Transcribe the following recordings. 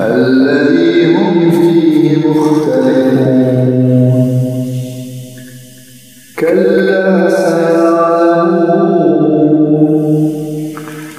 الذي هم فيه مختلفون.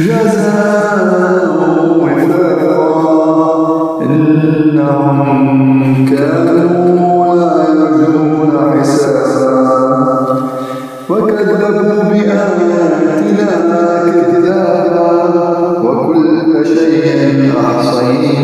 جزاء وفاقا إنهم كانوا لا يرجون حسابا وكذبوا بآياتنا كذابا وكل شيء أحصيناه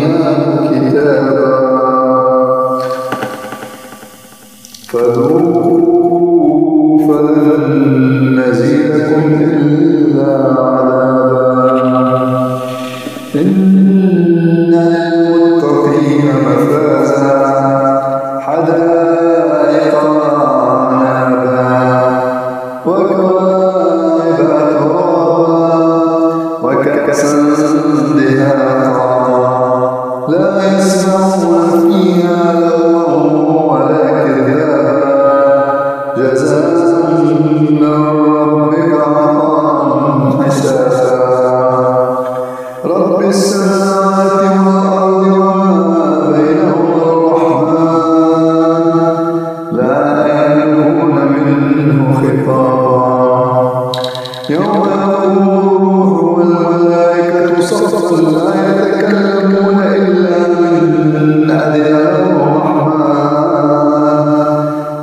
صدق لا يتكلمون إلا من أذن الرحمن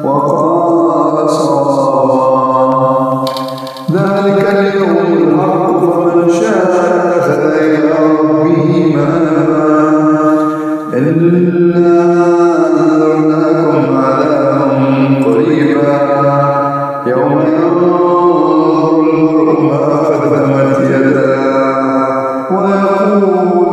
وقال صلاة ذلك اليوم الحق فمن شاء فإلى ربه مآب إنا أنذرناكم عذابا قريبا يوم ينظر المرء ما قدمت يداه وأقول